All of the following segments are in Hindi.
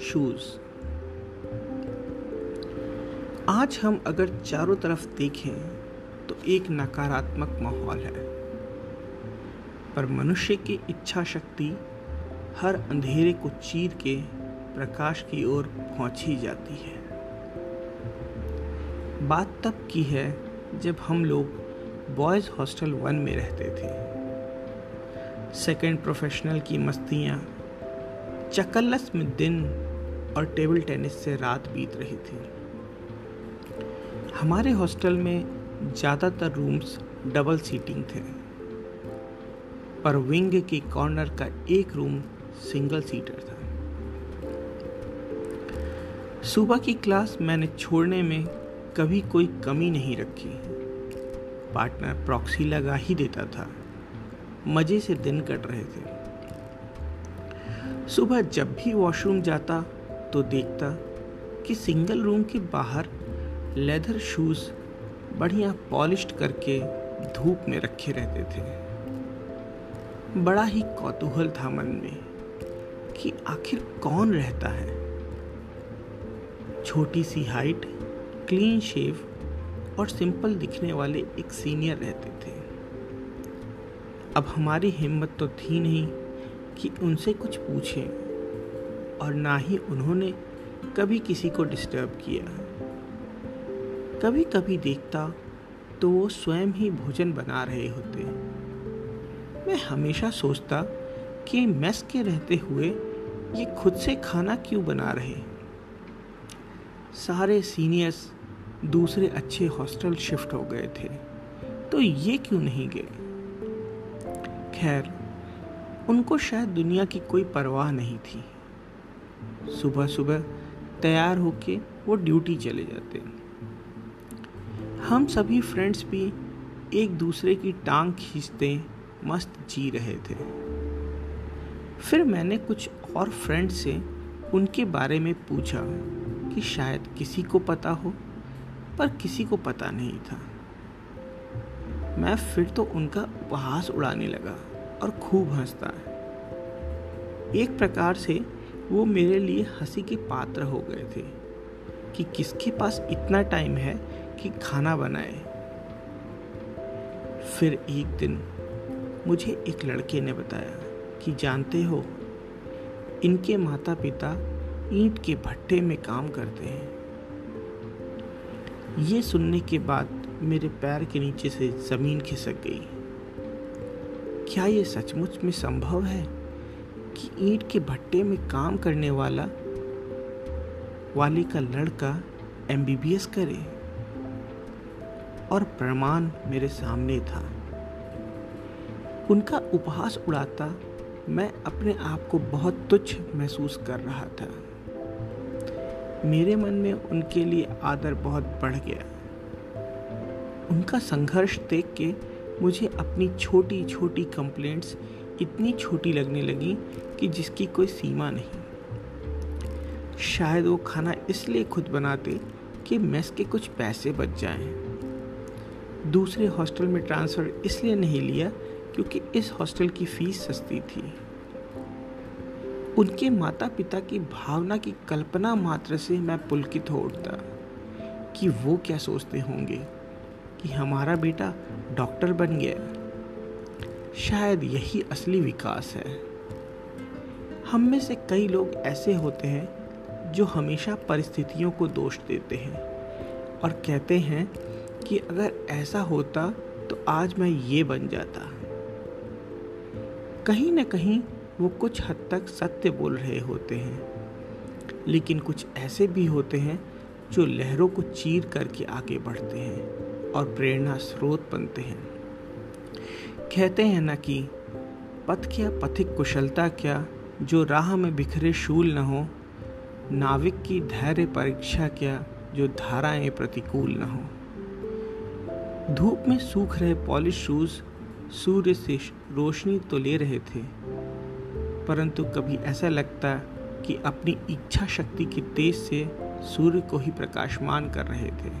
शूज़ आज हम अगर चारों तरफ़ देखें तो एक नकारात्मक माहौल है। पर मनुष्य की इच्छा शक्ति हर अंधेरे को चीर के प्रकाश की ओर पहुँची जाती है। बात तब की है जब हम लोग बॉयज़ हॉस्टल वन में रहते थे। सेकेंड प्रोफेशनल की मस्तियाँ चकल्लस में दिन और टेबल टेनिस से रात बीत रही थी। हमारे हॉस्टल में ज़्यादातर रूम्स डबल सीटिंग थे, पर विंग के कॉर्नर का एक रूम सिंगल सीटर था। सुबह की क्लास मैंने छोड़ने में कभी कोई कमी नहीं रखी। पार्टनर प्रॉक्सी लगा ही देता था। मज़े से दिन कट रहे थे। सुबह जब भी वॉशरूम जाता तो देखता कि सिंगल रूम के बाहर लेदर शूज़ बढ़िया पॉलिश्ड करके धूप में रखे रहते थे। बड़ा ही कौतूहल था मन में कि आखिर कौन रहता है? छोटी सी हाइट, क्लीन शेव और सिंपल दिखने वाले एक सीनियर रहते थे। अब हमारी हिम्मत तो थी नहीं कि उनसे कुछ पूछें। और ना ही उन्होंने कभी किसी को डिस्टर्ब किया। कभी कभी देखता तो वो स्वयं ही भोजन बना रहे होते। मैं हमेशा सोचता कि मेस के रहते हुए ये खुद से खाना क्यों बना रहे? सारे सीनियर्स दूसरे अच्छे हॉस्टल शिफ्ट हो गए थे तो ये क्यों नहीं गए? खैर, उनको शायद दुनिया की कोई परवाह नहीं थी। सुबह सुबह तैयार होके वो ड्यूटी चले जाते हम सभी फ्रेंड्स भी एक दूसरे की टांग खींचते, मस्त जी रहे थे। फिर मैंने कुछ और फ्रेंड से उनके बारे में पूछा कि शायद किसी को पता हो, पर किसी को पता नहीं था। मैं फिर तो उनका उपहास उड़ाने लगा और खूब हंसता। एक प्रकार से वो मेरे लिए हँसी के पात्र हो गए थे कि किसके पास इतना टाइम है कि खाना बनाए। फिर एक दिन मुझे एक लड़के ने बताया कि जानते हो, इनके माता पिता ईंट के भट्टे में काम करते हैं। ये सुनने के बाद मेरे पैर के नीचे से ज़मीन खिसक गई। क्या ये सचमुच में संभव है? कि ईंट के भट्टे में काम करने वाला वाली का लड़का एमबीबीएस करे और प्रमाण मेरे सामने था। उनका उपहास उड़ाता मैं अपने आप को बहुत तुच्छ महसूस कर रहा था। मेरे मन में उनके लिए आदर बहुत बढ़ गया। उनका संघर्ष देख के मुझे अपनी छोटी छोटी कंप्लेंट्स इतनी छोटी लगने लगी कि जिसकी कोई सीमा नहीं। शायद वो खाना इसलिए खुद बनाते कि मेस के कुछ पैसे बच जाएँ। दूसरे हॉस्टल में ट्रांसफ़र इसलिए नहीं लिया क्योंकि इस हॉस्टल की फ़ीस सस्ती थी। उनके माता पिता की भावना की कल्पना मात्र से मैं पुलकित हो उठता कि वो क्या सोचते होंगे कि हमारा बेटा डॉक्टर बन गया। शायद यही असली विकास है। हम में से कई लोग ऐसे होते हैं जो हमेशा परिस्थितियों को दोष देते हैं और कहते हैं कि अगर ऐसा होता तो आज मैं ये बन जाता। कहीं न कहीं वो कुछ हद तक सत्य बोल रहे होते हैं, लेकिन कुछ ऐसे भी होते हैं जो लहरों को चीर करके आगे बढ़ते हैं और प्रेरणा स्रोत बनते हैं। कहते हैं ना कि, पथ क्या, पथिक कुशलता क्या, जो राह में बिखरे शूल न हो, नाविक की धैर्य परीक्षा क्या, जो धाराएँ प्रतिकूल न हो। धूप में सूख रहे पॉलिश शूज़, सूर्य से रोशनी तो ले रहे थे। परंतु कभी ऐसा लगता कि अपनी इच्छा शक्ति के तेज से सूर्य को ही प्रकाशमान कर रहे थे।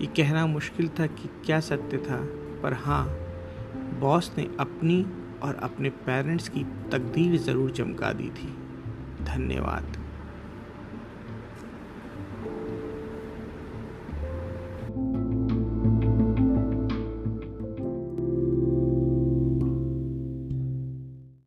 ये कहना मुश्किल था कि क्या सत्य था, पर हाँ बॉस ने अपनी और अपने पेरेंट्स की तकदीर ज़रूर चमका दी थी। धन्यवाद।